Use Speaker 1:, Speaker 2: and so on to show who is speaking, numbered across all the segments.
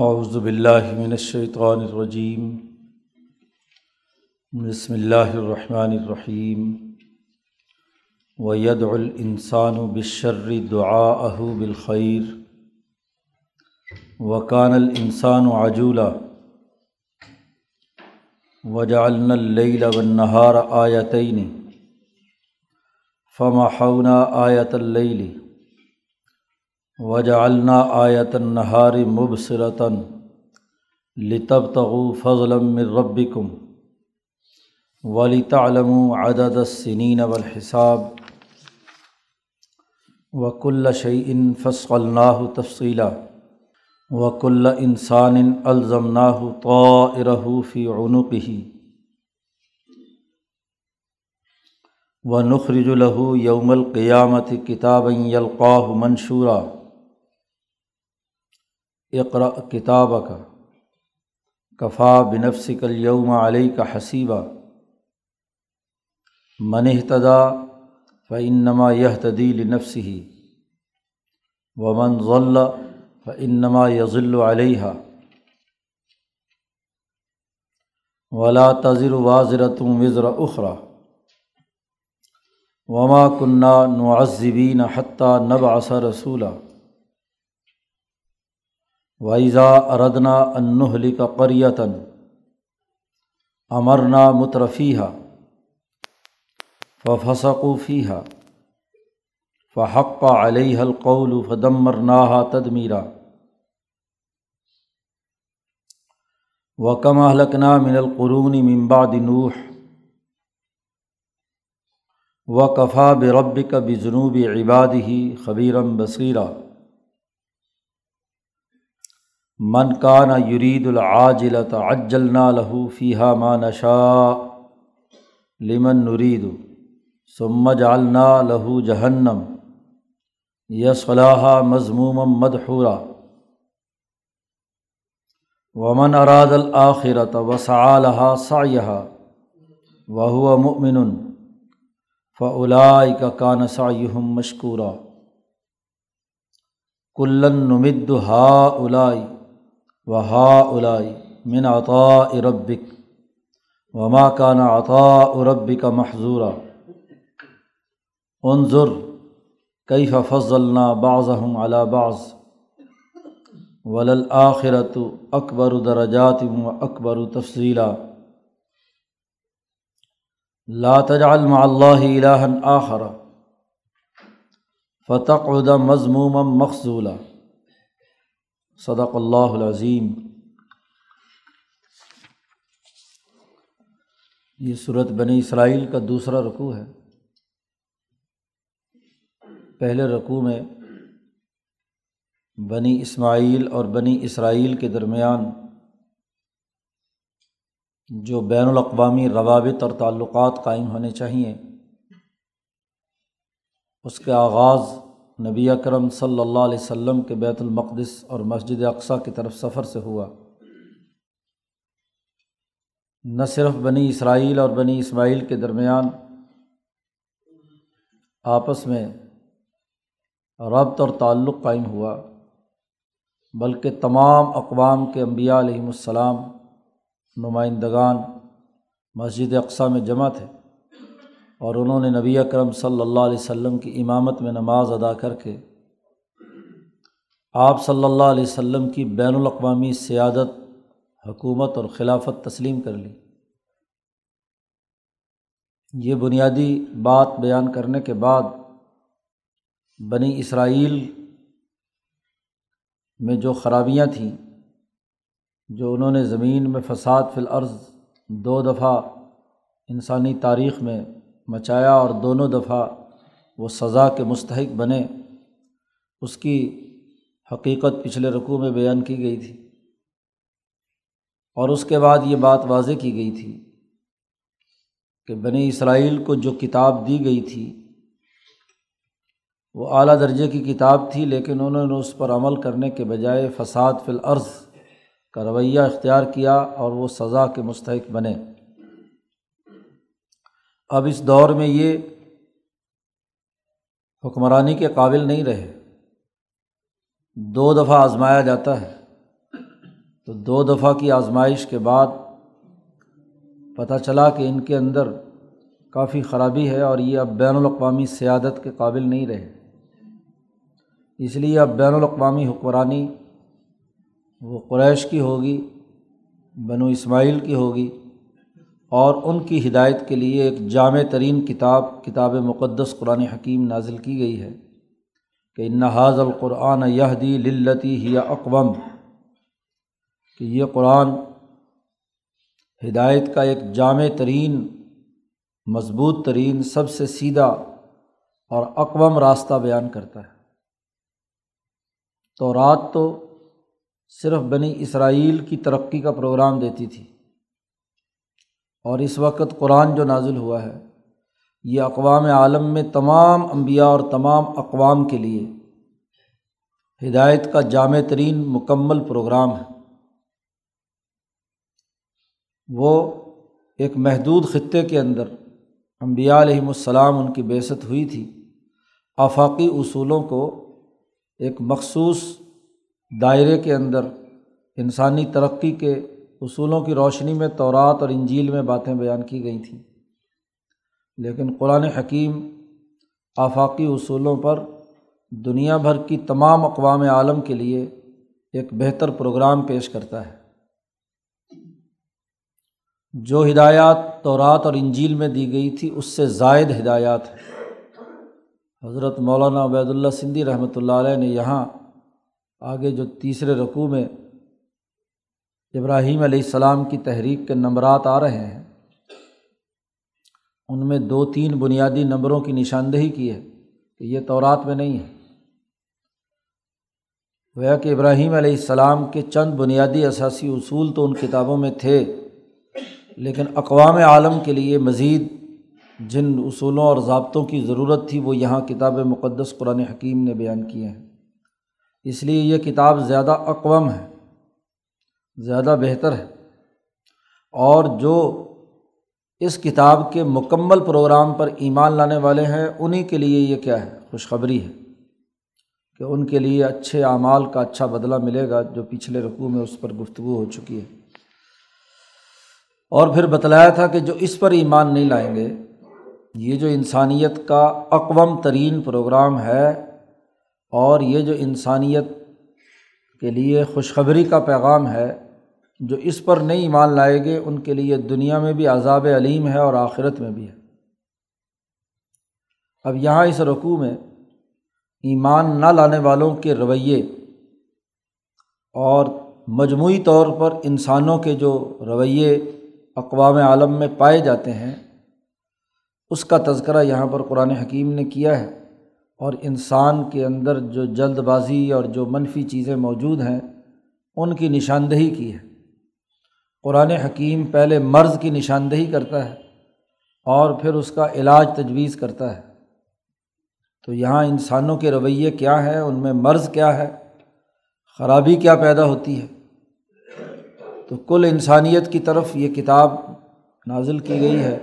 Speaker 1: اعوذ باللہ من الشیطان الرجیم بسم اللہ الرحمن الرحیم وید الانسان بالشر دعاءه بالخیر وکان الانسان عجولا. وجعلنا اللیل والنہار آیتین فمحونا آیت اللیل وجعلنا آیت النہار مبصرتاً لتبتغوا فضلا من ربکم ولتعلموا عدد السنین والحساب وکل شعی فصلناہ تفصیلا وکل انسان الزمناہ طائرہ فی عنقہ و نخرج الہ یوم القیامت کتاب یلقاہ منشورہ اقرا کتاب کا کفا بنفس کل یوم علیہ کا حسیبہ منحتدا فنما یہ تدیل نفس ہی و من ضل فنما یضل علیہ ولا تذر واضرۃ وزر اخرا وما کنہ نعذبین حتیٰ نب اثر رسولہ وائزا اردنا انہلی کا قریتاً امرنا مترفیہ فسقوفیہ فحق علیہ القول فدمرناہا تدمیرا وکم حلقنا من القرون ممباد نوح و کفا برب بجنوب عباد ہی خبیرم بصیرہ من کا نہ یرید العاجلت اجلنا لہو فیحہ ما نشا لمن نرید ثم جعلنا لہو جہنم یصلاح مضموم مدحورا ومن اراد الآخرت وسعالحا سعیہ وهو مؤمن فعلائی کا کان سعیم مشکورہ کلن نمد ہا الائی و ہا الائی من عطاء ربک وما کان عطاء ربک محضورہ انظر کیف فضلنا بعضهم على بعض وللآخرت اکبر درجات و اکبر تفصیلہ لا تجعل مع اللہ الہً آخر فتقعد مضموما مخضولا صدق اللہ العظیم۔ یہ صورت بنی اسرائیل کا دوسرا رقوع ہے۔ پہلے رقوع میں بنی اسماعیل اور بنی اسرائیل کے درمیان جو بین الاقوامی روابط اور تعلقات قائم ہونے چاہئیں، اس کے آغاز نبی اکرم صلی اللہ علیہ وسلم کے بیت المقدس اور مسجد اقسیٰ کی طرف سفر سے ہوا۔ نہ صرف بنی اسرائیل اور بنی اسماعیل کے درمیان آپس میں ربط اور تعلق قائم ہوا، بلکہ تمام اقوام کے انبیاء علیہم السلام نمائندگان مسجد اقسا میں جمع تھے۔ اور انہوں نے نبی اکرم صلی اللہ علیہ وسلم کی امامت میں نماز ادا کر کے آپ صلی اللہ علیہ وسلم کی بین الاقوامی سیادت، حکومت اور خلافت تسلیم کر لی۔ یہ بنیادی بات بیان کرنے کے بعد بنی اسرائیل میں جو خرابیاں تھیں، جو انہوں نے زمین میں فساد فی الارض دو دفعہ انسانی تاریخ میں مچایا اور دونوں دفعہ وہ سزا کے مستحق بنے۔ اس کی حقیقت پچھلے رقوع میں بیان کی گئی تھی۔ اور اس کے بعد یہ بات واضح کی گئی تھی کہ بنی اسرائیل کو جو کتاب دی گئی تھی، وہ اعلیٰ درجے کی کتاب تھی، لیکن انہوں نے اس پر عمل کرنے کے بجائے فساد فی الارض کا رویہ اختیار کیا اور وہ سزا کے مستحق بنے۔ اب اس دور میں یہ حکمرانی کے قابل نہیں رہے۔ دو دفعہ آزمایا جاتا ہے۔ تو دو دفعہ کی آزمائش کے بعد پتہ چلا کہ ان کے اندر کافی خرابی ہے اور یہ اب بین الاقوامی سیادت کے قابل نہیں رہے۔ اس لیے اب بین الاقوامی حکمرانی وہ قریش کی ہوگی، بنو اسماعیل کی ہوگی۔ اور ان کی ہدایت کے لیے ایک جامع ترین کتاب کتاب مقدس قرآن حکیم نازل کی گئی ہے کہ انحاظ القرآن یہ دی للتی ہی اقوام کہ یہ قرآن ہدایت کا ایک جامع ترین، مضبوط ترین، سب سے سیدھا اور اقوام راستہ بیان کرتا ہے۔ تو رات تو صرف بنی اسرائیل کی ترقی کا پروگرام دیتی تھی۔ اور اس وقت قرآن جو نازل ہوا ہے، یہ اقوام عالم میں تمام انبیاء اور تمام اقوام کے لیے ہدایت کا جامع ترین مکمل پروگرام ہے۔ وہ ایک محدود خطے کے اندر امبیا علیہم السلام ان کی بیست ہوئی تھی۔ آفاقی اصولوں کو ایک مخصوص دائرے کے اندر انسانی ترقی کے اصولوں کی روشنی میں تورات اور انجیل میں باتیں بیان کی گئی تھیں۔ لیکن قرآن حکیم آفاقی اصولوں پر دنیا بھر کی تمام اقوام عالم کے لیے ایک بہتر پروگرام پیش کرتا ہے۔ جو ہدایات تورات اور انجیل میں دی گئی تھی، اس سے زائد ہدایات ہیں۔ حضرت مولانا عبید اللہ سندھی رحمۃ اللہ علیہ نے یہاں آگے جو تیسرے رقوع میں ابراہیم علیہ السلام کی تحریک کے نمبرات آ رہے ہیں۔ ان میں دو تین بنیادی نمبروں کی نشاندہی کی ہے کہ یہ تورات میں نہیں ہے۔ وہ کہ ابراہیم علیہ السلام کے چند بنیادی اثاثی اصول تو ان کتابوں میں تھے، لیکن اقوام عالم کے لیے مزید جن اصولوں اور ضابطوں کی ضرورت تھی، وہ یہاں کتاب مقدس قرآن حکیم نے بیان کیے ہیں۔ اس لیے یہ کتاب زیادہ اقوام ہے۔ زیادہ بہتر ہے۔ اور جو اس کتاب کے مکمل پروگرام پر ایمان لانے والے ہیں انہیں کے لیے یہ کیا ہے؟ خوشخبری ہے کہ ان کے لیے اچھے اعمال کا اچھا بدلہ ملے گا جو پچھلے رقوع میں اس پر گفتگو ہو چکی ہے۔ اور پھر بتلایا تھا کہ جو اس پر ایمان نہیں لائیں گے، یہ جو انسانیت کا اقوام ترین پروگرام ہے اور یہ جو انسانیت کے لیے خوشخبری کا پیغام ہے جو اس پر نہیں ایمان لائے گے، ان کے لیے دنیا میں بھی عذاب علیم ہے اور آخرت میں بھی ہے۔ اب یہاں اس رقوع میں ایمان نہ لانے والوں کے رویے اور مجموعی طور پر انسانوں کے جو رویے اقوام عالم میں پائے جاتے ہیں، اس کا تذکرہ یہاں پر قرآن حکیم نے کیا ہے۔ اور انسان کے اندر جو جلد بازی اور جو منفی چیزیں موجود ہیں، ان کی نشاندہی کی ہے۔ قرآن حکیم پہلے مرض کی نشاندہی کرتا ہے اور پھر اس کا علاج تجویز کرتا ہے۔ تو یہاں انسانوں کے رویے کیا ہیں؟ ان میں مرض کیا ہے؟ خرابی کیا پیدا ہوتی ہے؟ تو کل انسانیت کی طرف یہ کتاب نازل کی گئی ہے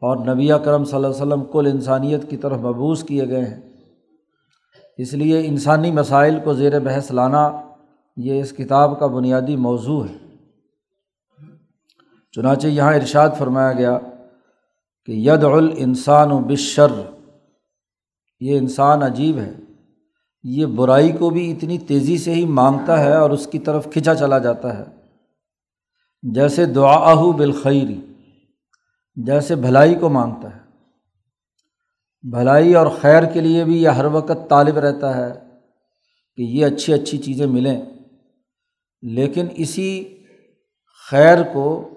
Speaker 1: اور نبی کرم صلی اللہ علیہ وسلم کل انسانیت کی طرف مبوس کیے گئے ہیں۔ اس لیے انسانی مسائل کو زیر بحث لانا یہ اس کتاب کا بنیادی موضوع ہے۔ چنانچہ یہاں ارشاد فرمایا گیا کہ ید الانسان و بشر یہ انسان عجیب ہے، یہ برائی کو بھی اتنی تیزی سے ہی مانگتا ہے اور اس کی طرف کھنچا چلا جاتا ہے۔ جیسے دعا بالخیری جیسے بھلائی کو مانگتا ہے۔ بھلائی اور خیر کے لیے بھی یہ ہر وقت طالب رہتا ہے کہ یہ اچھی اچھی چیزیں ملیں، لیکن اسی خیر کو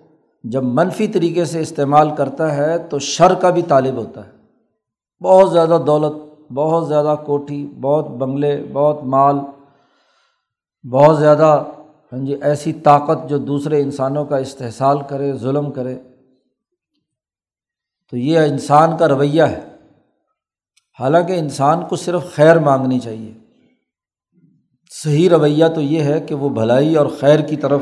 Speaker 1: جب منفی طریقے سے استعمال کرتا ہے تو شر کا بھی طالب ہوتا ہے۔ بہت زیادہ دولت، بہت زیادہ کوٹھی، بہت بنگلے، بہت مال، بہت زیادہ ہاں جی ایسی طاقت جو دوسرے انسانوں کا استحصال کرے، ظلم کرے۔ تو یہ انسان کا رویہ ہے۔ حالانکہ انسان کو صرف خیر مانگنی چاہیے۔ صحیح رویہ تو یہ ہے کہ وہ بھلائی اور خیر کی طرف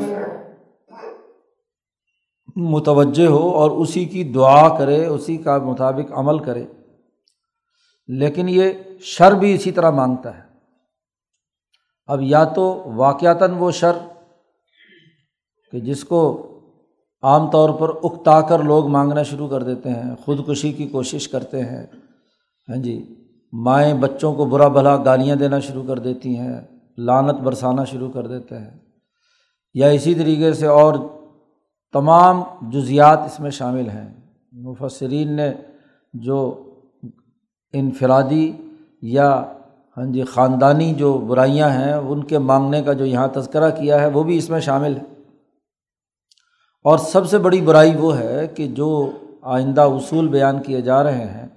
Speaker 1: متوجہ ہو اور اسی کی دعا کرے، اسی کا مطابق عمل کرے۔ لیکن یہ شر بھی اسی طرح مانگتا ہے۔ اب یا تو واقعتاً وہ شر کہ جس کو عام طور پر اکتا کر لوگ مانگنا شروع کر دیتے ہیں، خودکشی کی کوشش کرتے ہیں۔ ہاں جی مائیں بچوں کو برا بھلا گالیاں دینا شروع کر دیتی ہیں لانت برسانا شروع کر دیتے ہیں۔ یا اسی طریقے سے اور تمام جزیات اس میں شامل ہیں۔ مفسرین نے جو انفرادی یا ہاں جی خاندانی جو برائیاں ہیں، ان کے مانگنے کا جو یہاں تذکرہ کیا ہے، وہ بھی اس میں شامل ہے اور سب سے بڑی برائی وہ ہے کہ جو آئندہ اصول بیان کیے جا رہے ہیں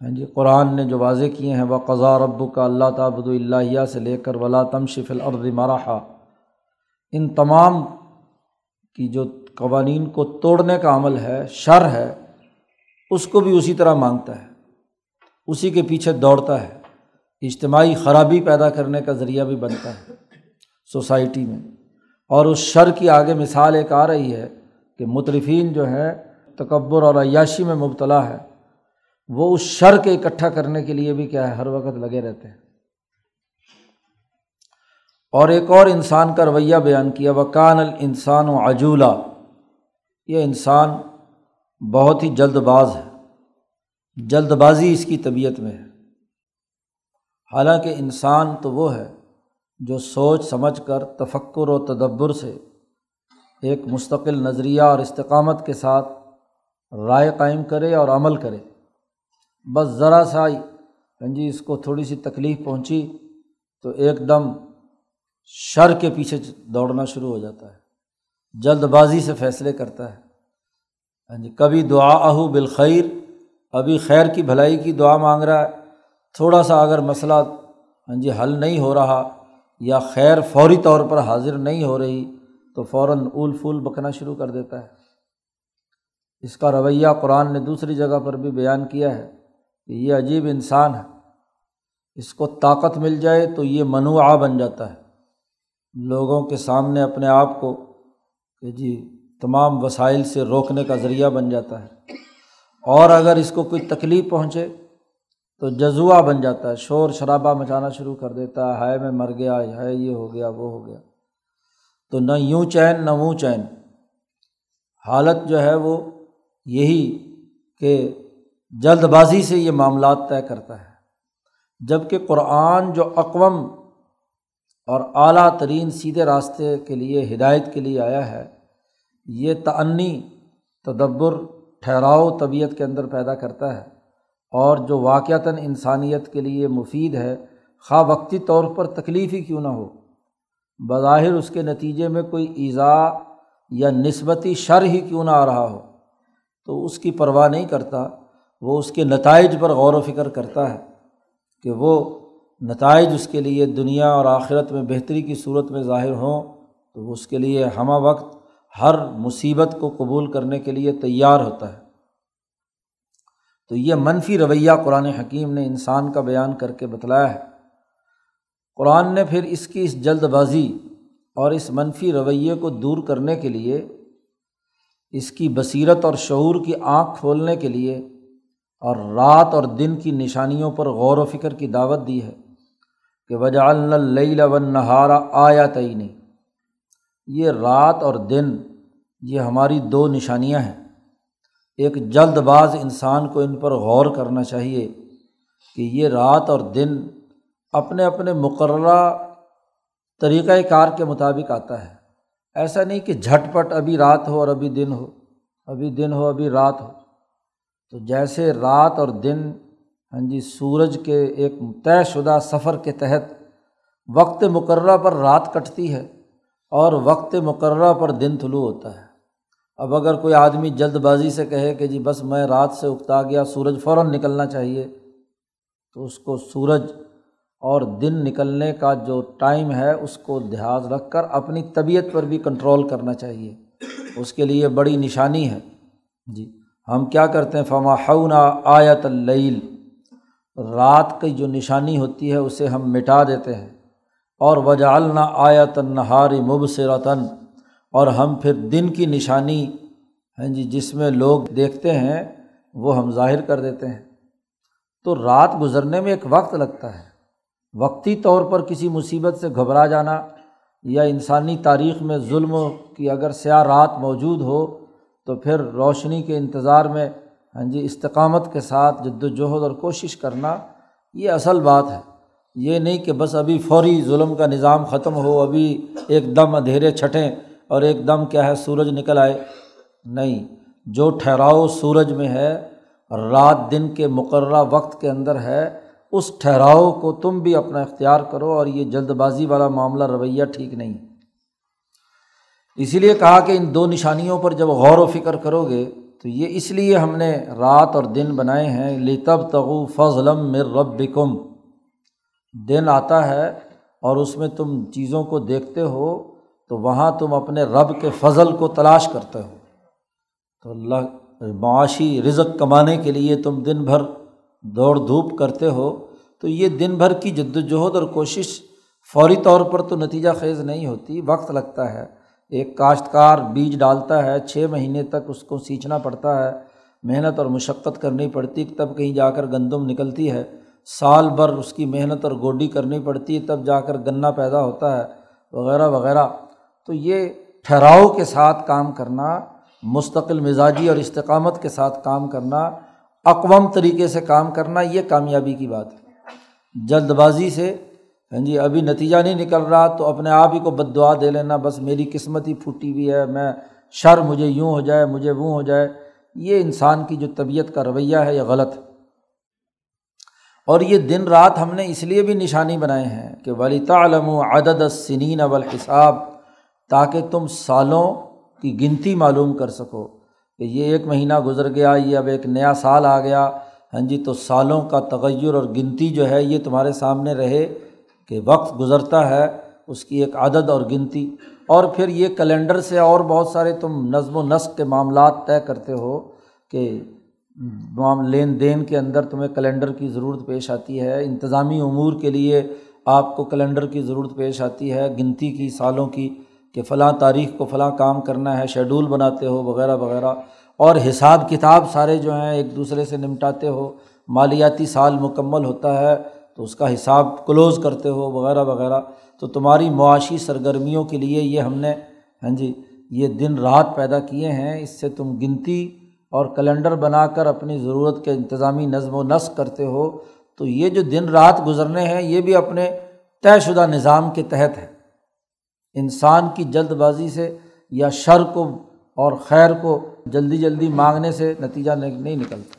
Speaker 1: ہاں جی قرآن نے جو واضح کیے ہیں وہ قضا رب کا اللہ تعبد اللہ سے لے کر ولا تم شف الرد مراحا ان تمام کی جو قوانین کو توڑنے کا عمل ہے، شر ہے، اس کو بھی اسی طرح مانگتا ہے۔ اسی کے پیچھے دوڑتا ہے۔ اجتماعی خرابی پیدا کرنے کا ذریعہ بھی بنتا ہے سوسائٹی میں۔ اور اس شر کی آگے مثال ایک آ رہی ہے کہ مطرفین جو ہے تکبر اور عیاشی میں مبتلا ہے۔ وہ اس شر کے اکٹھا کرنے کے لیے بھی کیا ہے، ہر وقت لگے رہتے ہیں۔ اور ایک اور انسان کا رویہ بیان کیا وہ کان ال انسان و عجولہ یہ انسان بہت ہی جلد باز ہے۔ جلد بازی اس کی طبیعت میں ہے۔ حالانکہ انسان تو وہ ہے جو سوچ سمجھ کر تفکر و تدبر سے ایک مستقل نظریہ اور استقامت کے ساتھ رائے قائم کرے اور عمل کرے۔ بس ذرا سا ہاں جی اس کو تھوڑی سی تکلیف پہنچی تو ایک دم شر کے پیچھے دوڑنا شروع ہو جاتا ہے۔ جلد بازی سے فیصلے کرتا ہے۔ ہاں جی کبھی دعا اہو بالخیر، ابھی خیر کی بھلائی کی دعا مانگ رہا ہے۔ تھوڑا سا اگر مسئلہ ہاں جی حل نہیں ہو رہا یا خیر فوری طور پر حاضر نہیں ہو رہی، تو فوراً اول پھول بکنا شروع کر دیتا ہے۔ اس کا رویہ قرآن نے دوسری جگہ پر بھی بیان کیا ہے کہ یہ عجیب انسان ہے۔ اس کو طاقت مل جائے تو یہ منوع بن جاتا ہے۔ لوگوں کے سامنے اپنے آپ کو کہ جی تمام وسائل سے روکنے کا ذریعہ بن جاتا ہے۔ اور اگر اس کو کوئی تکلیف پہنچے تو جزوا بن جاتا ہے، شور شرابہ مچانا شروع کر دیتا ہے، ہائے میں مر گیا ہے یہ ہو گیا، وہ ہو گیا۔ تو نہ یوں چین، نہ وہ چین۔ حالت جو ہے وہ یہی کہ جلد بازی سے یہ معاملات طے کرتا ہے۔ جبکہ قرآن جو اقوام اور اعلیٰ ترین سیدھے راستے کے لیے، ہدایت کے لیے آیا ہے یہ تعنی تدبر، ٹھہراؤ طبیعت کے اندر پیدا کرتا ہے اور جو واقعتاً انسانیت کے لیے مفید ہے، خواہ وقتی طور پر تکلیف ہی کیوں نہ ہو۔ بظاہر اس کے نتیجے میں کوئی ایزا یا نسبتی شر ہی کیوں نہ آ رہا ہو۔ تو اس کی پرواہ نہیں کرتا، وہ اس کے نتائج پر غور و فکر کرتا ہے کہ وہ نتائج اس کے لیے دنیا اور آخرت میں بہتری کی صورت میں ظاہر ہوں تو وہ اس کے لیے ہمہ وقت ہر مصیبت کو قبول کرنے کے لیے تیار ہوتا ہے۔ تو یہ منفی رویہ قرآن حکیم نے انسان کا بیان کر کے بتلایا ہے۔ قرآن نے پھر اس کی اس جلد بازی اور اس منفی رویے کو دور کرنے کے لیے، اس کی بصیرت اور شعور کی آنکھ کھولنے کے لیے اور رات اور دن کی نشانیوں پر غور و فکر کی دعوت دی ہے کہ وجہ اللہ نہارا آیا تعینی یہ رات اور دن یہ ہماری دو نشانیاں ہیں۔ ایک جلد باز انسان کو ان پر غور کرنا چاہیے کہ یہ رات اور دن اپنے اپنے مقررہ طریقۂ کار کے مطابق آتا ہے۔ ایسا نہیں کہ جھٹ پٹ ابھی رات ہو اور ابھی دن ہو، ابھی دن ہو، ابھی رات ہو۔ تو جیسے رات اور دن ہاں جی سورج کے ایک طے شدہ سفر کے تحت وقت مقررہ پر رات کٹتی ہے اور وقت مقررہ پر دن طلوع ہوتا ہے۔ اب اگر کوئی آدمی جلد بازی سے کہے کہ جی بس میں رات سے اکتا گیا، سورج فوراً نکلنا چاہیے، تو اس کو سورج اور دن نکلنے کا جو ٹائم ہے، اس کو دھیان رکھ کر اپنی طبیعت پر بھی کنٹرول کرنا چاہیے۔ اس کے لیے بڑی نشانی ہے۔ جی ہم کیا کرتے ہیں؟ فما ہُنا آیت اللیل رات کی جو نشانی ہوتی ہے، اسے ہم مٹا دیتے ہیں۔ اور وجالنا آیت نہاری مبصرتاً، اور ہم پھر دن کی نشانی ہیں جی جس میں لوگ دیکھتے ہیں، وہ ہم ظاہر کر دیتے ہیں۔ تو رات گزرنے میں ایک وقت لگتا ہے۔ وقتی طور پر کسی مصیبت سے گھبرا جانا یا انسانی تاریخ میں ظلم کی اگر سیاہ رات موجود ہو، تو پھر روشنی کے انتظار میں ہاں جی استقامت کے ساتھ جد وجہد اور کوشش کرنا، یہ اصل بات ہے۔ یہ نہیں کہ بس ابھی فوری ظلم کا نظام ختم ہو، ابھی ایک دم اندھیرے چھٹیں اور ایک دم کیا ہے، سورج نکل آئے۔ نہیں، جو ٹھہراؤ سورج میں ہے، رات دن کے مقررہ وقت کے اندر ہے، اس ٹھہراؤ کو تم بھی اپنا اختیار کرو اور یہ جلد بازی والا معاملہ رویہ ٹھیک نہیں۔ اسی لیے کہا کہ ان دو نشانیوں پر جب غور و فکر کرو گے، تو یہ اس لیے ہم نے رات اور دن بنائے ہیں۔ لتب تغو فضلم مر رب کم دن آتا ہے اور اس میں تم چیزوں کو دیکھتے ہو، تو وہاں تم اپنے رب کے فضل کو تلاش کرتے ہو۔ تو اللہ، معاشی رزق کمانے کے لیے تم دن بھر دوڑ دھوپ کرتے ہو۔ تو یہ دن بھر کی جد وجہد اور کوشش فوری طور پر تو نتیجہ خیز نہیں ہوتی، وقت لگتا ہے۔ ایک کاشتکار بیج ڈالتا ہے، چھ مہینے تک اس کو سینچنا پڑتا ہے۔ محنت اور مشقت کرنی پڑتی، تب کہیں جا کر گندم نکلتی ہے۔ سال بھر اس کی محنت اور گوڈی کرنی پڑتی ہے، تب جا کر گنا پیدا ہوتا ہے، وغیرہ وغیرہ۔ تو یہ ٹھہراؤ کے ساتھ کام کرنا، مستقل مزاجی اور استقامت کے ساتھ کام کرنا، اقوام طریقے سے کام کرنا، یہ کامیابی کی بات ہے۔ جلد بازی سے ہاں جی ابھی نتیجہ نہیں نکل رہا، تو اپنے آپ ہی کو بد دعا دے لینا، بس میری قسمت ہی پھوٹی ہوئی ہے، میں شر مجھے یوں ہو جائے، مجھے وہ ہو جائے۔ یہ انسان کی جو طبیعت کا رویہ ہے، یہ غلط ہے۔ اور یہ دن رات ہم نے اس لیے بھی نشانی بنائے ہیں کہ ولی تعلم و عدد سنین اول حساب تاکہ تم سالوں کی گنتی معلوم کر سکو کہ یہ ایک مہینہ گزر گیا، یہ اب ایک نیا سال آ گیا۔ ہاں جی تو سالوں کا تغیر اور گنتی جو ہے، یہ تمہارے سامنے رہے کہ وقت گزرتا ہے اس کی ایک عدد اور گنتی۔ اور پھر یہ کیلنڈر سے اور بہت سارے تم نظم و نسق کے معاملات طے کرتے ہو کہ لین دین کے اندر تمہیں کیلنڈر کی ضرورت پیش آتی ہے، انتظامی امور کے لیے آپ کو کیلنڈر کی ضرورت پیش آتی ہے، گنتی کی، سالوں کی، کہ فلاں تاریخ کو فلاں کام کرنا ہے، شیڈول بناتے ہو، وغیرہ وغیرہ۔ اور حساب کتاب سارے جو ہیں ایک دوسرے سے نمٹاتے ہو، مالیاتی سال مکمل ہوتا ہے تو اس کا حساب کلوز کرتے ہو، وغیرہ وغیرہ۔ تو تمہاری معاشی سرگرمیوں کے لیے یہ ہم نے ہاں جی یہ دن رات پیدا کیے ہیں، اس سے تم گنتی اور کیلنڈر بنا کر اپنی ضرورت کے انتظامی نظم و نسق کرتے ہو، تو یہ جو دن رات گزرنے ہیں، یہ بھی اپنے طے شدہ نظام کے تحت ہے۔ انسان کی جلد بازی سے یا شر کو اور خیر کو جلدی جلدی مانگنے سے نتیجہ نہیں نکلتا۔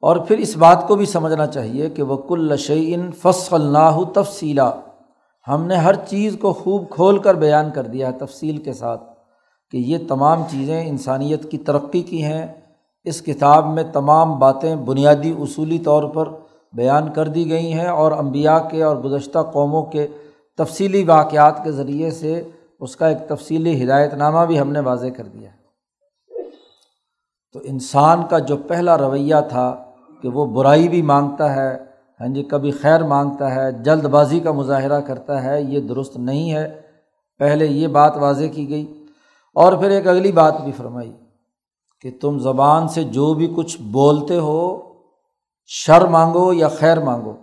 Speaker 1: اور پھر اس بات کو بھی سمجھنا چاہیے کہ وہ کل شعین فص اللہ تفصیلا ہم نے ہر چیز کو خوب کھول کر بیان کر دیا ہے تفصیل کے ساتھ۔ کہ یہ تمام چیزیں انسانیت کی ترقی کی ہیں، اس کتاب میں تمام باتیں بنیادی اصولی طور پر بیان کر دی گئی ہیں اور امبیا کے اور گزشتہ قوموں کے تفصیلی واقعات کے ذریعے سے اس کا ایک تفصیلی ہدایت نامہ بھی ہم نے واضح کر دیا تو انسان کا جو پہلا رویہ تھا کہ وہ برائی بھی مانگتا ہے ہاں جی کبھی خیر مانگتا ہے، جلد بازی کا مظاہرہ کرتا ہے، یہ درست نہیں ہے۔ پہلے یہ بات واضح کی گئی۔ اور پھر ایک اگلی بات بھی فرمائی کہ تم زبان سے جو بھی کچھ بولتے ہو، شر مانگو یا خیر مانگو،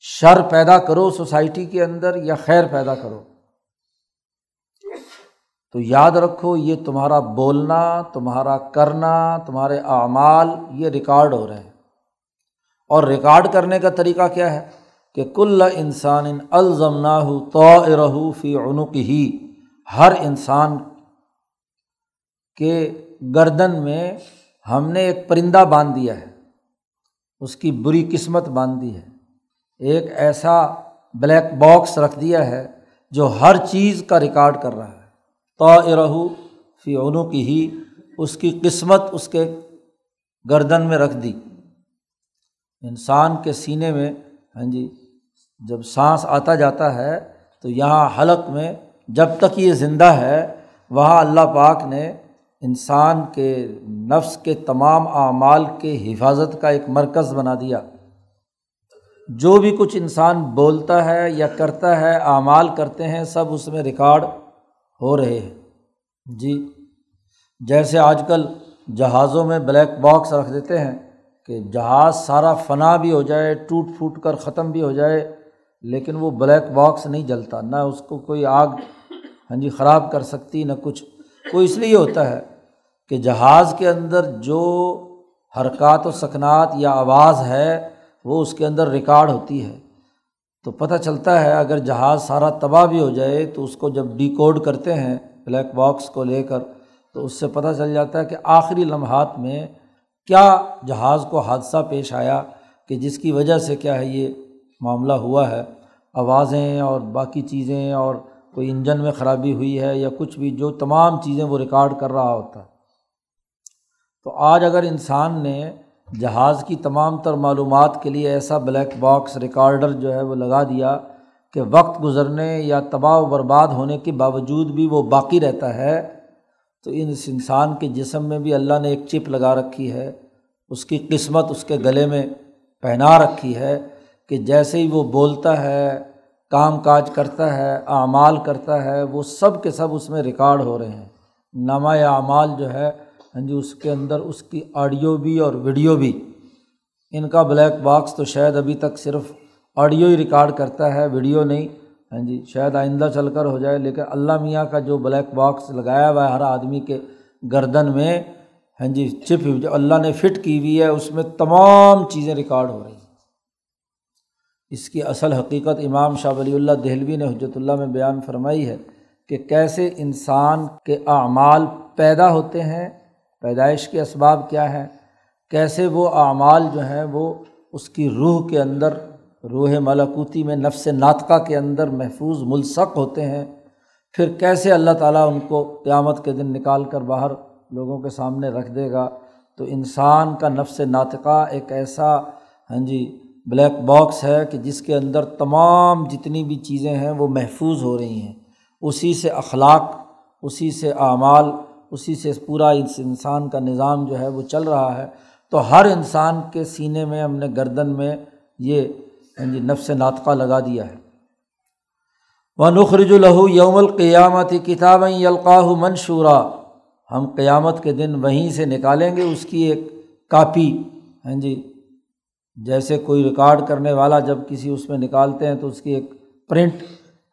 Speaker 1: شر پیدا کرو سوسائٹی کے اندر یا خیر پیدا کرو۔ تو یاد رکھو، یہ تمہارا بولنا، تمہارا کرنا، تمہارے اعمال، یہ ریکارڈ ہو رہے ہیں۔ اور ریکارڈ کرنے کا طریقہ کیا ہے؟ کہ کل انسان الزم نہ ہو تو رہو فی عنق ہی ہر انسان کے گردن میں ہم نے ایک پرندہ باندھ دیا ہے، اس کی بری قسمت باندھ دی ہے۔ ایک ایسا بلیک باکس رکھ دیا ہے جو ہر چیز کا ریکارڈ کر رہا ہے۔ تو رہو فی اونو کی ہی، اس کی قسمت اس کے گردن میں رکھ دی۔ انسان کے سینے میں ہاں جی جب سانس آتا جاتا ہے تو یہاں حلق میں جب تک یہ زندہ ہے، وہاں اللہ پاک نے انسان کے نفس کے تمام اعمال کے حفاظت کا ایک مرکز بنا دیا۔ جو بھی کچھ انسان بولتا ہے یا کرتا ہے، اعمال کرتے ہیں، سب اس میں ریکارڈ ہو رہے ہیں۔ جی جیسے آج کل جہازوں میں بلیک باکس رکھ دیتے ہیں کہ جہاز سارا فنا بھی ہو جائے، ٹوٹ پھوٹ کر ختم بھی ہو جائے، لیکن وہ بلیک باکس نہیں جلتا، نہ اس کو کوئی آگ ہاں جی خراب کر سکتی، نہ کچھ۔ وہ اس لیے ہوتا ہے کہ جہاز کے اندر جو حرکات و سکنات یا آواز ہے، وہ اس کے اندر ریکارڈ ہوتی ہے۔ تو پتہ چلتا ہے، اگر جہاز سارا تباہ بھی ہو جائے، تو اس کو جب ڈی کوڈ کرتے ہیں بلیک باکس کو لے کر، تو اس سے پتہ چل جاتا ہے کہ آخری لمحات میں کیا جہاز کو حادثہ پیش آیا، کہ جس کی وجہ سے کیا ہے یہ معاملہ ہوا ہے۔ آوازیں اور باقی چیزیں اور کوئی انجن میں خرابی ہوئی ہے یا کچھ بھی، جو تمام چیزیں وہ ریکارڈ کر رہا ہوتا۔ ہے تو آج اگر انسان نے جہاز کی تمام تر معلومات کے لیے ایسا بلیک باکس ریکارڈر جو ہے وہ لگا دیا کہ وقت گزرنے یا تباہ و برباد ہونے کے باوجود بھی وہ باقی رہتا ہے، تو اس انسان کے جسم میں بھی اللہ نے ایک چپ لگا رکھی ہے، اس کی قسمت اس کے گلے میں پہنا رکھی ہے کہ جیسے ہی وہ بولتا ہے کام کاج کرتا ہے، اعمال کرتا ہے، وہ سب کے سب اس میں ریکارڈ ہو رہے ہیں۔ نامہ اعمال جو ہے ہاں جی اس کے اندر اس کی آڈیو بھی اور ویڈیو بھی۔ ان کا بلیک باکس تو شاید ابھی تک صرف آڈیو ہی ریکارڈ کرتا ہے، ویڈیو نہیں۔ ہاں جی شاید آئندہ چل کر ہو جائے، لیکن اللہ میاں کا جو بلیک باکس لگایا ہوا ہے ہر آدمی کے گردن میں ہاں جی چپ جو اللہ نے فٹ کی ہوئی ہے، اس میں تمام چیزیں ریکارڈ ہو رہی ہیں۔ اس کی اصل حقیقت امام شاہ ولی اللہ دہلوی نے حجرت اللہ میں بیان فرمائی ہے کہ کیسے انسان کے اعمال پیدا ہوتے ہیں، پیدائش کے اسباب کیا ہے کیسے وہ اعمال جو ہیں وہ اس کی روح کے اندر، روح ملاکوتی میں نفس ناطقہ کے اندر محفوظ ملسک ہوتے ہیں، پھر کیسے اللہ تعالیٰ ان کو قیامت کے دن نکال کر باہر لوگوں کے سامنے رکھ دے گا۔ تو انسان کا نفس ناطقہ ایک ایسا ہاں جی بلیک باکس ہے کہ جس کے اندر تمام جتنی بھی چیزیں ہیں وہ محفوظ ہو رہی ہیں۔ اسی سے اخلاق، اسی سے اعمال، اسی سے پورا اس انسان کا نظام جو ہے وہ چل رہا ہے۔ تو ہر انسان کے سینے میں، ہم نے گردن میں یہ ہاں جی نفس ناطقہ لگا دیا ہے۔ وہ نخرج الہو یوم القیامت کتاب یلقاہ منشورہ ہم قیامت کے دن وہیں سے نکالیں گے، اس کی ایک کاپی۔ ہاں جی جیسے کوئی ریکارڈ کرنے والا جب کسی اس میں نکالتے ہیں تو اس کی ایک پرنٹ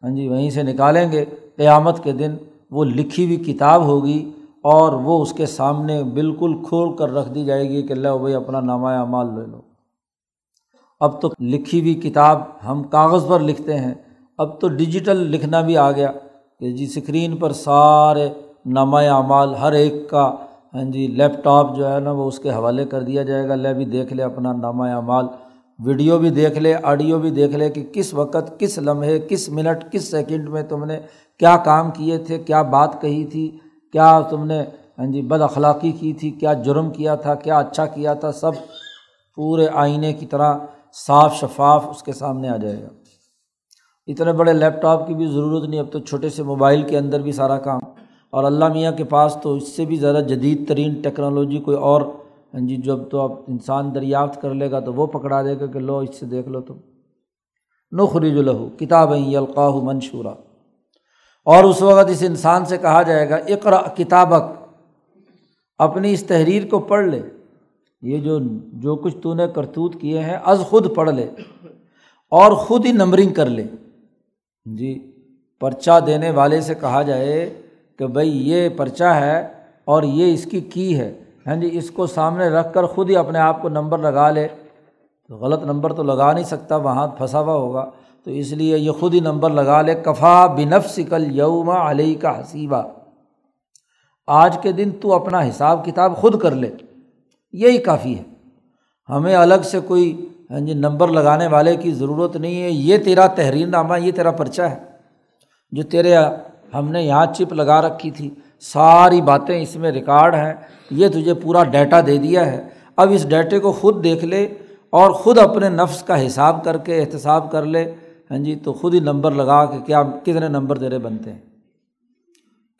Speaker 1: ہاں جی وہیں سے نکالیں گے۔ قیامت کے دن وہ لکھی ہوئی کتاب ہوگی اور وہ اس کے سامنے بالکل کھول کر رکھ دی جائے گی کہ اللہ بھائی، اپنا نامہ مال لے لو۔ اب تو لکھی ہوئی کتاب ہم کاغذ پر لکھتے ہیں۔ اب تو ڈیجیٹل لکھنا بھی آ گیا کہ جی اسکرین پر سارے نامہ اعمال ہر ایک کا ہاں جی لیپ ٹاپ جو ہے نا وہ اس کے حوالے کر دیا جائے گا۔ لے بھی دیکھ لے اپنا نامہ اعمال۔ ویڈیو بھی دیکھ لے، آڈیو بھی دیکھ لے کہ کس وقت، کس لمحے، کس منٹ، کس سیکنڈ میں تم نے کیا کام کیے تھے، کیا بات کہی تھی، کیا تم نے ہاں جی بد اخلاقی کی تھی، کیا جرم کیا تھا، کیا اچھا کیا تھا، سب پورے آئینے کی طرح صاف شفاف اس کے سامنے آ جائے گا۔ اتنے بڑے لیپ ٹاپ کی بھی ضرورت نہیں، اب تو چھوٹے سے موبائل کے اندر بھی سارا کام۔ اور اللہ میاں کے پاس تو اس سے بھی زیادہ جدید ترین ٹیکنالوجی کوئی اور ہاں جی جب تو اب انسان دریافت کر لے گا تو وہ پکڑا دے گا کہ لو اس سے دیکھ لو تم۔ نخرج الہو کتاب یلقاہ منشورہ اور اس وقت اس انسان سے کہا جائے گا اقرا کتابک، اپنی اس تحریر کو پڑھ لے۔ یہ جو جو کچھ تو نے کرتوت کیے ہیں، از خود پڑھ لے۔ اور خود ہی نمبرنگ کر لے۔ جی پرچہ دینے والے سے کہا جائے کہ بھائی یہ پرچہ ہے اور یہ اس کی کی ہے۔ ہاں جی اس کو سامنے رکھ کر خود ہی اپنے آپ کو نمبر لگا لے۔ تو غلط نمبر تو لگا نہیں سکتا، وہاں پھنسا ہوا ہوگا۔ تو اس لیے یہ خود ہی نمبر لگا لے۔ کفا بنف کل یوما علیہ کا حسیبہ آج کے دن تو اپنا حساب کتاب خود کر لے۔ یہی کافی ہے۔ ہمیں الگ سے کوئی ہاں جی نمبر لگانے والے کی ضرورت نہیں ہے۔ یہ تیرا تحریر نامہ، یہ تیرا پرچہ ہے۔ جو تیرے ہم نے یہاں چپ لگا رکھی تھی۔ ساری باتیں اس میں ریکارڈ ہیں۔ یہ تجھے پورا ڈیٹا دے دیا ہے۔ اب اس ڈیٹے کو خود دیکھ لے اور خود اپنے نفس کا حساب کر کے احتساب کر لے۔ ہاں جی تو خود ہی نمبر لگا کے کیا، کتنے نمبر تیرے بنتے ہیں؟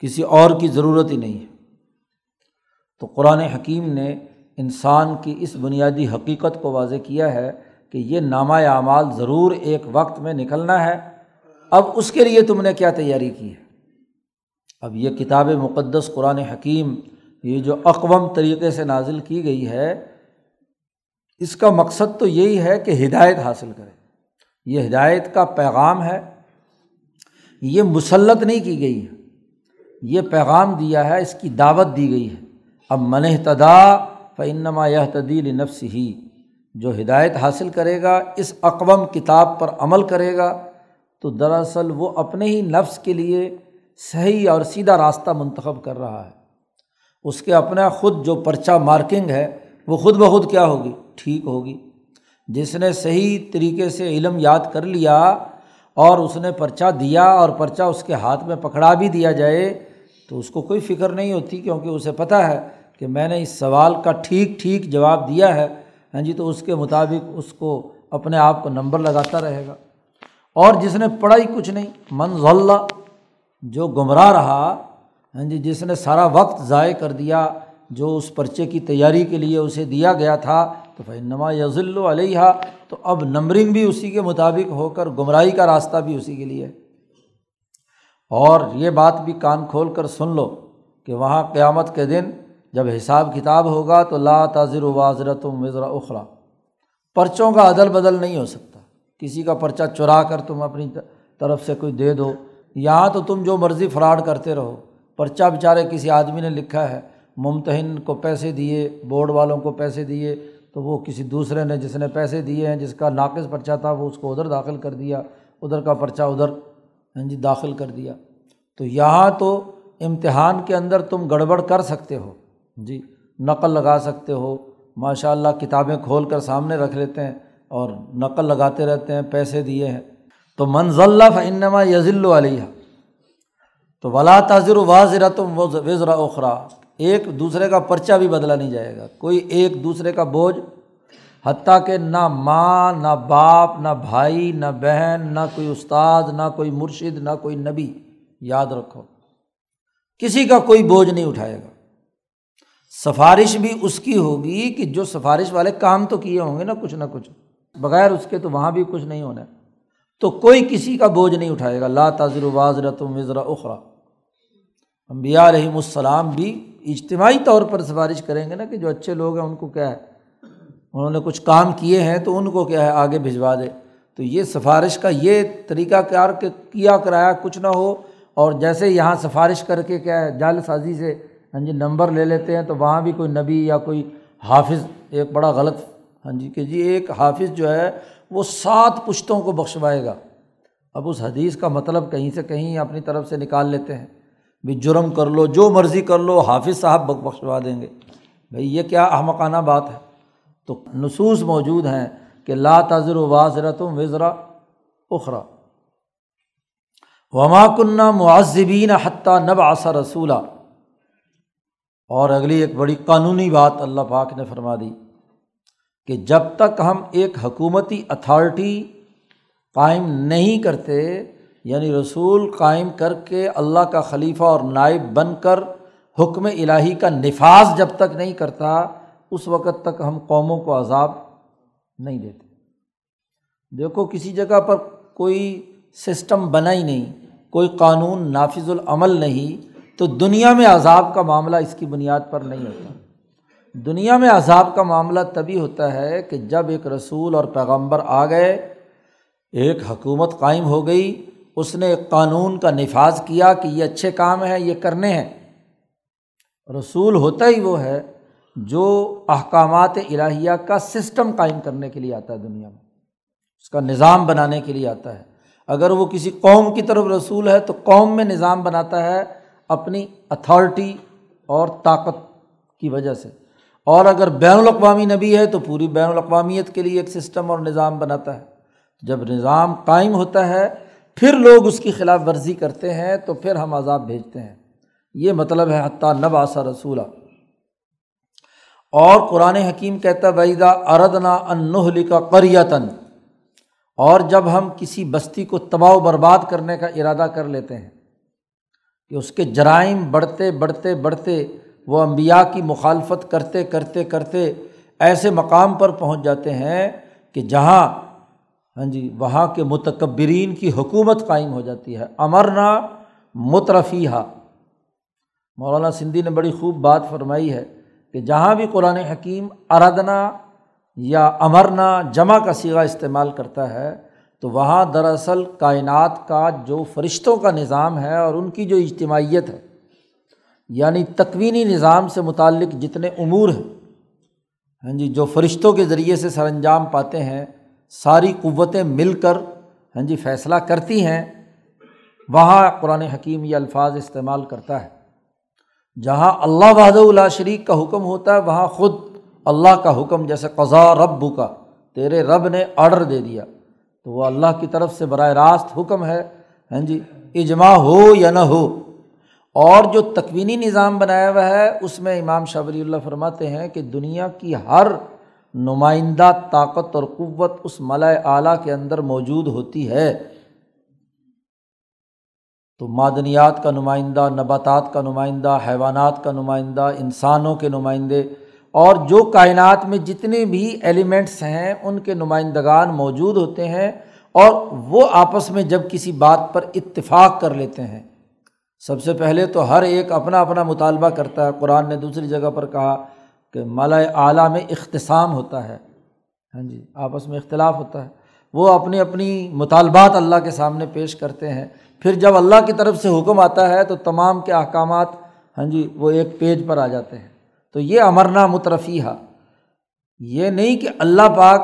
Speaker 1: کسی اور کی ضرورت ہی نہیں ہے۔ تو قرآن حکیم نے انسان کی اس بنیادی حقیقت کو واضح کیا ہے کہ یہ نامہ اعمال ضرور ایک وقت میں نکلنا ہے۔ اب اس کے لیے تم نے کیا تیاری کی ہے؟ اب یہ کتاب مقدس قرآن حکیم یہ جو اقوام طریقے سے نازل کی گئی ہے، اس کا مقصد تو یہی ہے کہ ہدایت حاصل کرے۔ یہ ہدایت کا پیغام ہے۔ یہ مسلط نہیں کی گئی ہے۔ یہ پیغام دیا ہے، اس کی دعوت دی گئی ہے۔ اب منحتدا فنما یہ تدیل نفس ہی جو ہدایت حاصل کرے گا، اس اقوام کتاب پر عمل کرے گا، تو دراصل وہ اپنے ہی نفس کے لیے صحیح اور سیدھا راستہ منتخب کر رہا ہے۔ اس کے اپنا خود جو پرچہ مارکنگ ہے، وہ خود بخود کیا ہوگی؟ ٹھیک ہوگی۔ جس نے صحیح طریقے سے علم یاد کر لیا اور اس نے پرچہ دیا اور پرچہ اس کے ہاتھ میں پکڑا بھی دیا جائے، تو اس کو کوئی فکر نہیں ہوتی کیونکہ اسے پتہ ہے کہ میں نے اس سوال کا ٹھیک ٹھیک جواب دیا ہے۔ ہاں جی تو اس کے مطابق اس کو اپنے آپ کو نمبر لگاتا رہے گا۔ اور جس نے پڑھا ہی کچھ نہیں منظ جو گمراہ رہا ہاں جی جس نے سارا وقت ضائع کر دیا، جو اس پرچے کی تیاری کے لیے اسے دیا گیا تھا، تو فنما یزل علیہ تو اب نمبرنگ بھی اسی کے مطابق ہو کر، گمراہی کا راستہ بھی اسی کے لیے۔ اور یہ بات بھی کان کھول کر سن لو کہ وہاں قیامت کے دن جب حساب کتاب ہوگا، تو لا تاضر واضرت وزرا اخرا پرچوں کا عدل بدل نہیں ہو سکتا۔ کسی کا پرچہ چرا کر تم اپنی طرف سے کوئی دے دو یہاں تو تم جو مرضی فراڈ کرتے رہو، پرچہ بیچارے کسی آدمی نے لکھا ہے، ممتحن کو پیسے دیے، بورڈ والوں کو پیسے دیے، تو وہ کسی دوسرے نے جس نے پیسے دیے ہیں، جس کا ناقص پرچہ تھا، وہ اس کو ادھر داخل کر دیا، ادھر کا پرچہ ادھر ہاں جی داخل کر دیا۔ تو یہاں تو امتحان کے اندر تم گڑبڑ کر سکتے ہو جی نقل لگا سکتے ہو۔ ماشاء اللہ کتابیں کھول کر سامنے رکھ لیتے ہیں اور نقل لگاتے رہتے ہیں، پیسے دیے ہیں۔ تو منزل انما یزل علیہ تو ولا تاضر واضر تم وزرا اخرا ایک دوسرے کا پرچہ بھی بدلا نہیں جائے گا۔ کوئی ایک دوسرے کا بوجھ، حتیٰ کہ نہ ماں، نہ باپ، نہ بھائی، نہ بہن، نہ کوئی استاد، نہ کوئی مرشد، نہ کوئی نبی۔ یاد رکھو، کسی کا کوئی بوجھ نہیں اٹھائے گا۔ سفارش بھی اس کی ہوگی کہ جو سفارش والے کام تو کیے ہوں گے نا کچھ نہ کچھ۔ بغیر اس کے تو وہاں بھی کچھ نہیں ہونا۔ تو کوئی کسی کا بوجھ نہیں اٹھائے گا۔ اللہ تاضر واضرت وزرا اخرا امبیا علیہم السلام بھی اجتماعی طور پر سفارش کریں گے نا کہ جو اچھے لوگ ہیں ان کو کیا ہے؟ انہوں نے کچھ کام کیے ہیں تو ان کو کیا ہے؟ آگے بھجوا دے۔ تو یہ سفارش کا یہ طریقہ کار کہ کیا کرایا، کچھ نہ ہو، اور جیسے یہاں سفارش کر کے کیا ہے، جال سازی سے ہاں جی نمبر لے لیتے ہیں تو وہاں بھی کوئی نبی یا کوئی حافظ، ایک بڑا غلط ہاں جی کہ جی ایک حافظ جو ہے وہ سات پشتوں کو بخشوائے گا۔ اب اس حدیث کا مطلب کہیں سے کہیں اپنی طرف سے نکال لیتے ہیں۔ بھی جرم کر لو، جو مرضی کر لو، حافظ صاحب بخشوا دیں گے۔ بھائی یہ کیا احمقانہ بات ہے؟ تو نصوص موجود ہیں کہ لا تذر و واضرت وزرا اخرا وما کنہ معذبین حتیٰ نب آسا رسولہ اور اگلی ایک بڑی قانونی بات اللہ پاک نے فرما دی۔ کہ جب تک ہم ایک حکومتی اتھارٹی قائم نہیں کرتے یعنی رسول قائم کر کے اللہ کا خلیفہ اور نائب بن کر حکم الہی کا نفاذ جب تک نہیں کرتا، اس وقت تک ہم قوموں کو عذاب نہیں دیتے۔ دیکھو، کسی جگہ پر کوئی سسٹم بنا ہی نہیں، کوئی قانون نافذ العمل نہیں، تو دنیا میں عذاب کا معاملہ اس کی بنیاد پر نہیں ہوتا۔ دنیا میں عذاب کا معاملہ تبھی ہوتا ہے کہ جب ایک رسول اور پیغمبر آ گئے، ایک حکومت قائم ہو گئی، اس نے ایک قانون کا نفاذ کیا کہ یہ اچھے کام ہیں، یہ کرنے ہیں۔ رسول ہوتا ہی وہ ہے جو احکامات الہیہ کا سسٹم قائم کرنے کے لیے آتا ہے دنیا میں، اس کا نظام بنانے کے لیے آتا ہے۔ اگر وہ کسی قوم کی طرف رسول ہے تو قوم میں نظام بناتا ہے اپنی اتھارٹی اور طاقت کی وجہ سے۔ اور اگر بین الاقوامی نبی ہے تو پوری بین الاقوامیت کے لیے ایک سسٹم اور نظام بناتا ہے۔ جب نظام قائم ہوتا ہے، پھر لوگ اس کی خلاف ورزی کرتے ہیں، تو پھر ہم عذاب بھیجتے ہیں۔ یہ مطلب ہے حتیٰ نب آسا رسولہ اور قرآن حکیم کہتا ویدا اردنا انہلی کا قریتاً اور جب ہم کسی بستی کو تباہ و برباد کرنے کا ارادہ کر لیتے ہیں، کہ اس کے جرائم بڑھتے بڑھتے بڑھتے وہ امبیا کی مخالفت کرتے کرتے کرتے ایسے مقام پر پہنچ جاتے ہیں کہ جہاں ہاں جی وہاں کے متکبرین کی حکومت قائم ہو جاتی ہے۔ امرنا مترفیہ مولانا سندھی نے بڑی خوب بات فرمائی ہے کہ جہاں بھی قرآن حکیم اردنا یا امرنا جمع کا سیگا استعمال کرتا ہے، تو وہاں دراصل کائنات کا جو فرشتوں کا نظام ہے اور ان کی جو اجتماعیت ہے یعنی تکوینی نظام سے متعلق جتنے امور ہیں ہاں جی جو فرشتوں کے ذریعے سے سر انجام پاتے ہیں، ساری قوتیں مل کر ہاں جی فیصلہ کرتی ہیں، وہاں قرآن حکیم یہ الفاظ استعمال کرتا ہے۔ جہاں اللہ وحد اللہ شریک کا حکم ہوتا ہے، وہاں خود اللہ کا حکم، جیسے قضا رب کا تیرے رب نے آڈر دے دیا۔ تو وہ اللہ کی طرف سے براہ راست حکم ہے ہاں جی اجماع ہو یا نہ ہو اور جو تکوینی نظام بنایا ہوا ہے، اس میں امام شابری اللہ فرماتے ہیں کہ دنیا کی ہر نمائندہ طاقت اور قوت اس ملائے اعلیٰ کے اندر موجود ہوتی ہے۔ تو معدنیات کا نمائندہ، نباتات کا نمائندہ، حیوانات کا نمائندہ، انسانوں کے نمائندے اور جو کائنات میں جتنے بھی ایلیمنٹس ہیں، ان کے نمائندگان موجود ہوتے ہیں اور وہ آپس میں جب کسی بات پر اتفاق کر لیتے ہیں۔ سب سے پہلے تو ہر ایک اپنا اپنا مطالبہ کرتا ہے۔ قرآن نے دوسری جگہ پر کہا کہ مالا اعلیٰ میں اختصام ہوتا ہے۔ ہاں جی آپس میں اختلاف ہوتا ہے۔ وہ اپنی اپنی مطالبات اللہ کے سامنے پیش کرتے ہیں۔ پھر جب اللہ کی طرف سے حکم آتا ہے تو تمام کے احکامات ہاں جی وہ ایک پیج پر آ جاتے ہیں۔ تو یہ امرنا مترفیہ یہ نہیں کہ اللہ پاک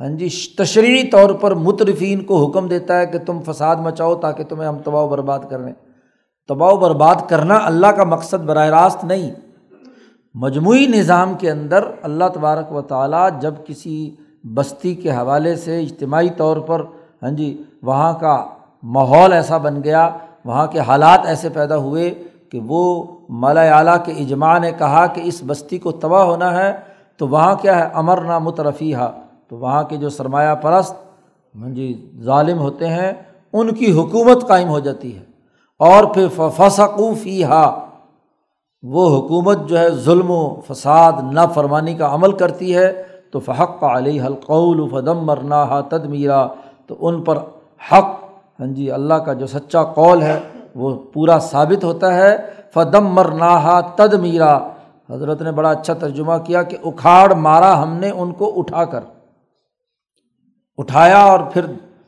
Speaker 1: ہاں جی تشریحی طور پر مترفین کو حکم دیتا ہے کہ تم فساد مچاؤ تاکہ تمہیں ہم تباہ و برباد کریں تباہ و برباد کرنا اللہ کا مقصد براہ راست نہیں۔ مجموعی نظام کے اندر اللہ تبارک و تعالیٰ جب کسی بستی کے حوالے سے اجتماعی طور پر ہاں جی وہاں کا ماحول ایسا بن گیا، وہاں کے حالات ایسے پیدا ہوئے کہ وہ مالا اعلیٰ کے اجماع نے کہا کہ اس بستی کو تباہ ہونا ہے، تو وہاں کیا ہے؟ امر نا مترفیہ تو وہاں کے جو سرمایہ پرست ہاں جی ظالم ہوتے ہیں، ان کی حکومت قائم ہو جاتی ہے۔ اور پھر فسقوفی ہا وہ حکومت جو ہے ظلم و فساد نا فرمانی کا عمل کرتی ہے۔ تو فحق علی حلقول فدم مرنا ہا تدمیرا تو ان پر حق ہاں جی اللہ کا جو سچا قول ہے، وہ پورا ثابت ہوتا ہے۔ فدم مرنا ہا تد میرا حضرت نے بڑا اچھا ترجمہ کیا کہ اکھاڑ مارا ہم نے ان کو اٹھا کر۔ اٹھایا اور پھر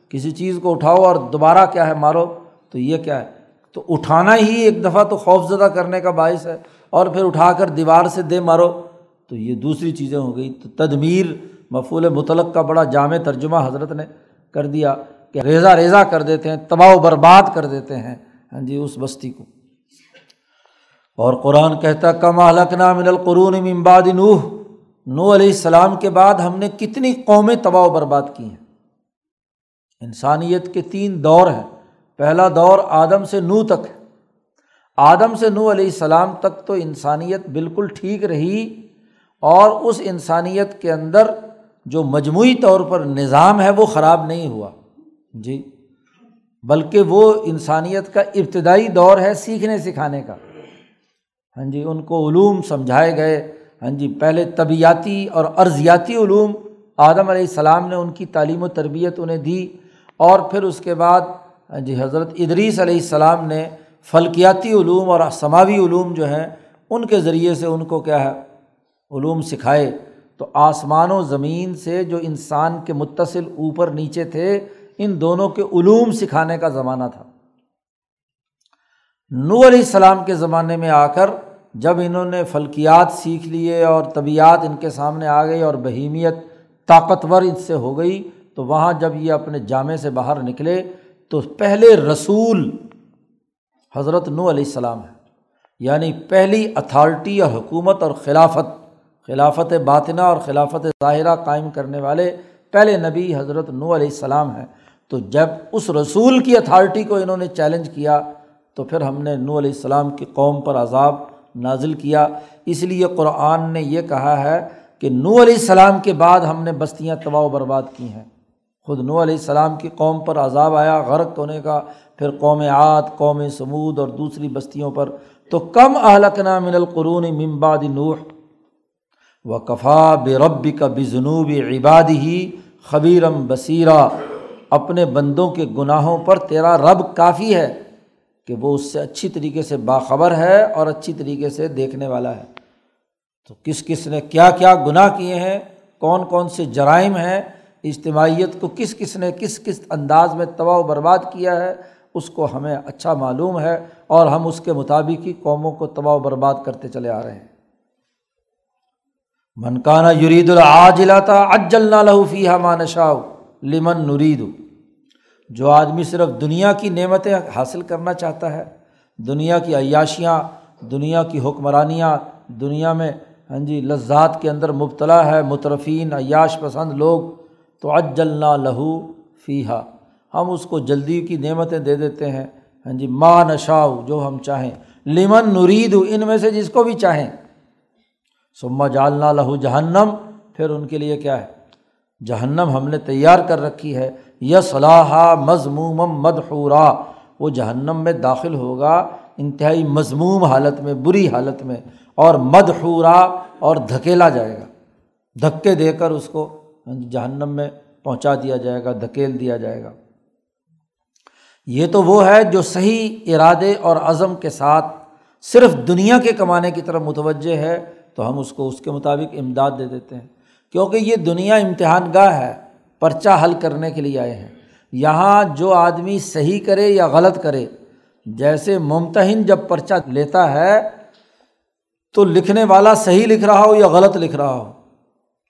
Speaker 1: کسی چیز کو اٹھاؤ اور دوبارہ کیا ہے مارو، تو یہ کیا ہے؟ تو اٹھانا ہی ایک دفعہ تو خوف زدہ کرنے کا باعث ہے اور پھر اٹھا کر دیوار سے دے مارو، تو یہ دوسری چیزیں ہو گئی۔ تو تدمیر مفول مطلق کا بڑا جامع ترجمہ حضرت نے کر دیا کہ ریزہ ریزہ کر دیتے ہیں، تباہ و برباد کر دیتے ہیں۔ ہاں جی اس بستی کو۔ اور قرآن کہتا کم الکنا من القرون امباد نوح۔ نو علیہ السلام کے بعد ہم نے کتنی قومیں تباہ و برباد کی ہیں۔ انسانیت کے تین دور ہیں۔ پہلا دور آدم سے نو تک ہے۔ آدم سے نو علیہ السلام تک تو انسانیت بالکل ٹھیک رہی اور اس انسانیت کے اندر جو مجموعی طور پر نظام ہے وہ خراب نہیں ہوا۔ جی بلکہ وہ انسانیت کا ابتدائی دور ہے سیکھنے سکھانے کا۔ ہاں جی ان کو علوم سمجھائے گئے۔ ہاں جی پہلے طبیعتی اور ارضیاتی علوم آدم علیہ السلام نے ان کی تعلیم و تربیت انہیں دی اور پھر اس کے بعد ہاں جی حضرت ادریس علیہ السلام نے فلکیاتی علوم اور سماوی علوم جو ہیں، ان کے ذریعے سے ان کو کیا ہے، علوم سکھائے۔ تو آسمان و زمین سے جو انسان کے متصل اوپر نیچے تھے، ان دونوں کے علوم سکھانے کا زمانہ تھا۔ نو علیہ السلام کے زمانے میں آ کر، جب انہوں نے فلکیات سیکھ لیے اور طبیعت ان کے سامنے آ گئی اور بہیمیت، طاقتور ان سے ہو گئی، تو وہاں جب یہ اپنے جامع سے باہر نکلے تو پہلے رسول حضرت نو علیہ السلام ہے یعنی پہلی اتھارٹی اور حکومت اور خلافت خلافت باطنہ اور خلافت ظاہرہ قائم کرنے والے پہلے نبی حضرت نو علیہ السلام ہیں۔ تو جب اس رسول کی اتھارٹی کو انہوں نے چیلنج کیا، تو پھر ہم نے نو علیہ السلام کی قوم پر عذاب نازل کیا۔ اس لیے قرآن نے یہ کہا ہے کہ نو علیہ السلام کے بعد ہم نے بستیاں تباہ و برباد کی ہیں۔ خود نو علیہ السلام کی قوم پر عذاب آیا، غرق ہونے کا، پھر قوم عاد، قوم سمود اور دوسری بستیوں پر۔ تو کم اہلکنا من القرون ممباد نوح۔ و کفا بے ربی کا بجنوب عباد ہی خبیرم بصیرہ اپنے بندوں کے گناہوں پر تیرا رب کافی ہے کہ وہ اس سے اچھی طریقے سے باخبر ہے اور اچھی طریقے سے دیکھنے والا ہے۔ تو کس کس نے کیا کیا گناہ کیے ہیں؟ کون کون سے جرائم ہیں؟ اجتماعیت کو کس کس نے کس کس انداز میں تباہ و برباد کیا ہے، اس کو ہمیں اچھا معلوم ہے اور ہم اس کے مطابق ہی قوموں کو تباہ و برباد کرتے چلے آ رہے ہیں۔ منکانہ یرید العاجلاتا اجلنا لہو فی مان شاہ لمن نرید۔ جو آدمی صرف دنیا کی نعمتیں حاصل کرنا چاہتا ہے، دنیا کی عیاشیاں، دنیا کی حکمرانیاں، دنیا میں ہاں جی لذات کے اندر مبتلا ہے، مترفین، عیاش پسند لوگ تو اجلنا لہو فیحا ہم اس کو جلدی کی نعمتیں دے دیتے ہیں۔ ہاں جی ماں نشاؤ جو ہم چاہیں۔ لمن نرید، ان میں سے جس کو بھی چاہیں۔ سما جالنا لہو جہنم۔ پھر ان کے لیے کیا ہے؟ جہنم ہم نے تیار کر رکھی ہے۔ یس صلاح مضموم مدحورا۔ وہ جہنم میں داخل ہوگا، انتہائی مضموم حالت میں، بری حالت میں۔ اور مدحورا اور دھکیلا جائے گا۔ دھکے دے کر اس کو یعنی جہنم میں پہنچا دیا جائے گا، دھکیل دیا جائے گا۔ یہ تو وہ ہے جو صحیح ارادے اور عزم کے ساتھ صرف دنیا کے کمانے کی طرف متوجہ ہے، تو ہم اس کو، اس کے مطابق امداد دے دیتے ہیں۔ کیونکہ یہ دنیا امتحان گاہ ہے، پرچہ حل کرنے کے لیے آئے ہیں۔ یہاں جو آدمی صحیح کرے یا غلط کرے، جیسے ممتحن جب پرچہ لیتا ہے، تو لکھنے والا صحیح لکھ رہا ہو یا غلط لکھ رہا ہو۔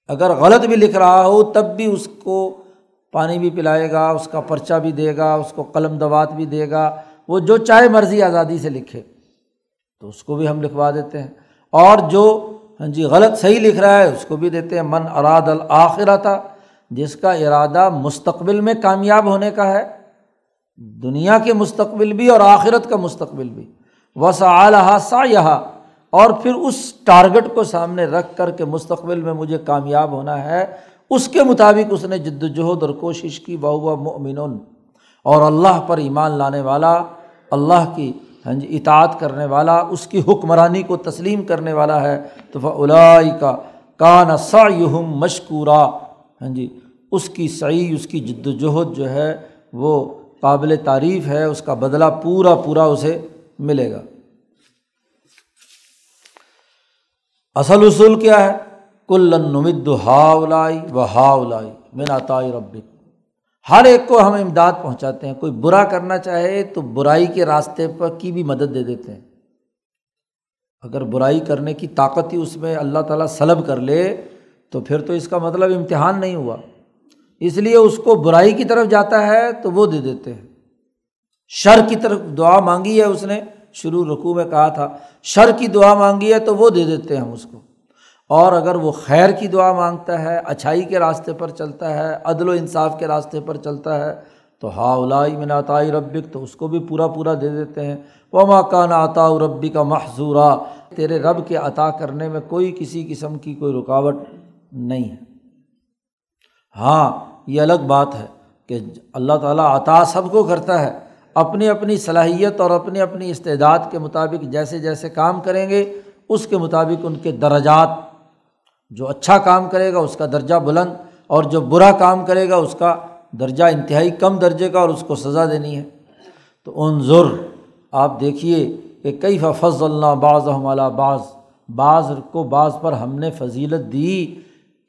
Speaker 1: اگر غلط بھی لکھ رہا ہو تب بھی اس کو پانی بھی پلائے گا، اس کا پرچہ بھی دے گا، اس کو قلم دوات بھی دے گا، وہ جو چاہے مرضی آزادی سے لکھے، تو اس کو بھی ہم لکھوا دیتے ہیں۔ اور جو ہاں جی غلط صحیح لکھ رہا ہے، اس کو بھی دیتے ہیں۔ من اراد الآخرہ تھا جس کا ارادہ مستقبل میں کامیاب ہونے کا ہے، دنیا کے مستقبل بھی اور آخرت کا مستقبل بھی۔ وسا سا یہاں اور پھر اس ٹارگیٹ کو سامنے رکھ کر کے مستقبل میں مجھے کامیاب ہونا ہے، اس کے مطابق اس نے جد وجہد اور کوشش کی بہوا مومن اور اللہ پر ایمان لانے والا، اللہ کی ہاں جی اطاعت کرنے والا، اس کی حکمرانی کو تسلیم کرنے والا ہے۔ تو فلائی کا کان سا یہم مشکورہ ہاں جی اس کی صحیح اس کی جد وجہد جو ہے، وہ قابل تعریف ہے، اس کا بدلہ پورا پورا اسے ملے گا۔ اصل اصول کیا ہے؟ کل نمد ہاؤلائی و ہاؤلائی من عطائی ربک۔ ہر ایک کو ہم امداد پہنچاتے ہیں، کوئی برا کرنا چاہے تو برائی کے راستے پر کی بھی مدد دے دیتے ہیں۔ اگر برائی کرنے کی طاقت ہی اس میں اللہ تعالیٰ سلب کر لے تو پھر تو اس کا مطلب امتحان نہیں ہوا۔ اس لیے اس کو برائی کی طرف جاتا ہے تو وہ دے دیتے ہیں۔ شر کی طرف دعا مانگی ہے اس نے۔ شروع رقوع میں کہا تھا، شر کی دعا مانگی ہے تو وہ دے دیتے ہیں ہم اس کو۔ اور اگر وہ خیر کی دعا مانگتا ہے، اچھائی کے راستے پر چلتا ہے، عدل و انصاف کے راستے پر چلتا ہے، تو ہا اولائی من عطائی ربک تو اس کو بھی پورا پورا دے دیتے ہیں۔ وہ ماں کا نا عطا ربی کا محضورہ تیرے رب کے عطا کرنے میں کوئی کسی قسم کی کوئی رکاوٹ نہیں ہے۔ ہاں یہ الگ بات ہے کہ اللہ تعالیٰ عطا سب کو کرتا ہے۔ اپنی اپنی صلاحیت اور اپنی اپنی استعداد کے مطابق جیسے جیسے کام کریں گے، اس کے مطابق ان کے درجات، جو اچھا کام کرے گا، اس کا درجہ بلند، اور جو برا کام کرے گا، اس کا درجہ انتہائی کم درجے کا اور اس کو سزا دینی ہے۔ تو ان آپ دیکھیے کہ کئی فض اللہ بعض ہمالا بعض بعض کو بعض پر ہم نے فضیلت دی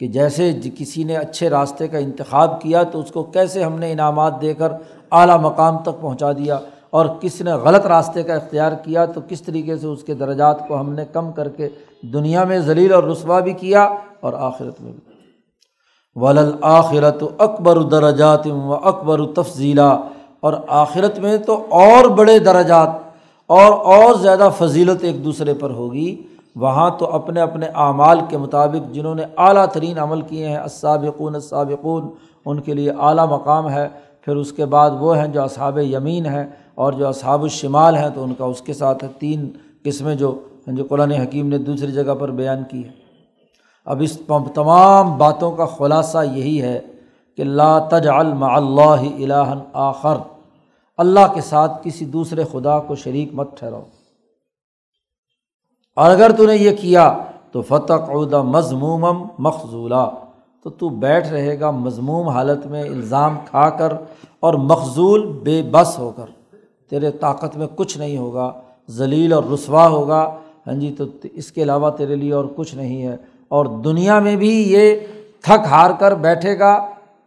Speaker 1: کہ جیسے جی کسی نے اچھے راستے کا انتخاب کیا تو اس کو کیسے ہم نے انعامات دے کر اعلیٰ مقام تک پہنچا دیا اور کس نے غلط راستے کا اختیار کیا تو کس طریقے سے اس کے درجات کو ہم نے کم کر کے دنیا میں ذلیل اور رسوا بھی کیا اور آخرت میں بھی۔ ولل آخرت و اکبر درجات و اکبر تفضیلہ اور آخرت میں تو اور بڑے درجات اور اور زیادہ فضیلت ایک دوسرے پر ہوگی۔ وہاں تو اپنے اپنے اعمال کے مطابق جنہوں نے اعلیٰ ترین عمل کیے ہیں، السابقون السابقون، ان کے لیے اعلیٰ مقام ہے۔ پھر اس کے بعد وہ ہیں جو اصحاب یمین ہیں اور جو اصحاب الشمال ہیں، تو ان کا اس کے ساتھ ہے تین قسمیں جو جو قرآن حکیم نے دوسری جگہ پر بیان کی ہے اب اس تمام باتوں کا خلاصہ یہی ہے کہ لا تج الما اللہ الہن آخر۔ اللہ کے ساتھ کسی دوسرے خدا کو شریک مت ٹھہراؤ۔ اور اگر تو نے یہ کیا تو فتح عہدہ مضموم مخضولہ تو تو بیٹھ رہے گا مضموم حالت میں الزام کھا کر اور مخضول بے بس ہو کر۔ تیرے طاقت میں کچھ نہیں ہوگا، ذلیل اور رسوا ہوگا۔ ہاں جی تو اس کے علاوہ تیرے لیے اور کچھ نہیں ہے۔ اور دنیا میں بھی یہ تھک ہار کر بیٹھے گا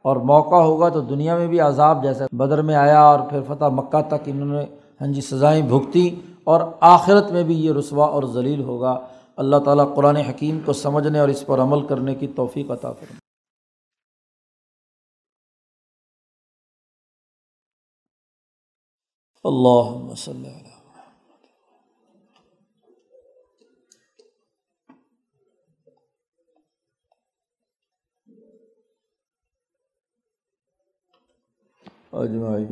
Speaker 1: اور موقع ہوگا تو دنیا میں بھی عذاب جیسے بدر میں آیا اور پھر فتح مکہ تک انہوں نے ہاں جی سزائیں بھگتی اور آخرت میں بھی یہ رسوا اور ذلیل ہوگا۔ اللہ تعالیٰ قرآن حکیم کو سمجھنے اور اس پر عمل کرنے کی توفیق عطا کریں اللہ وسلم اجمائی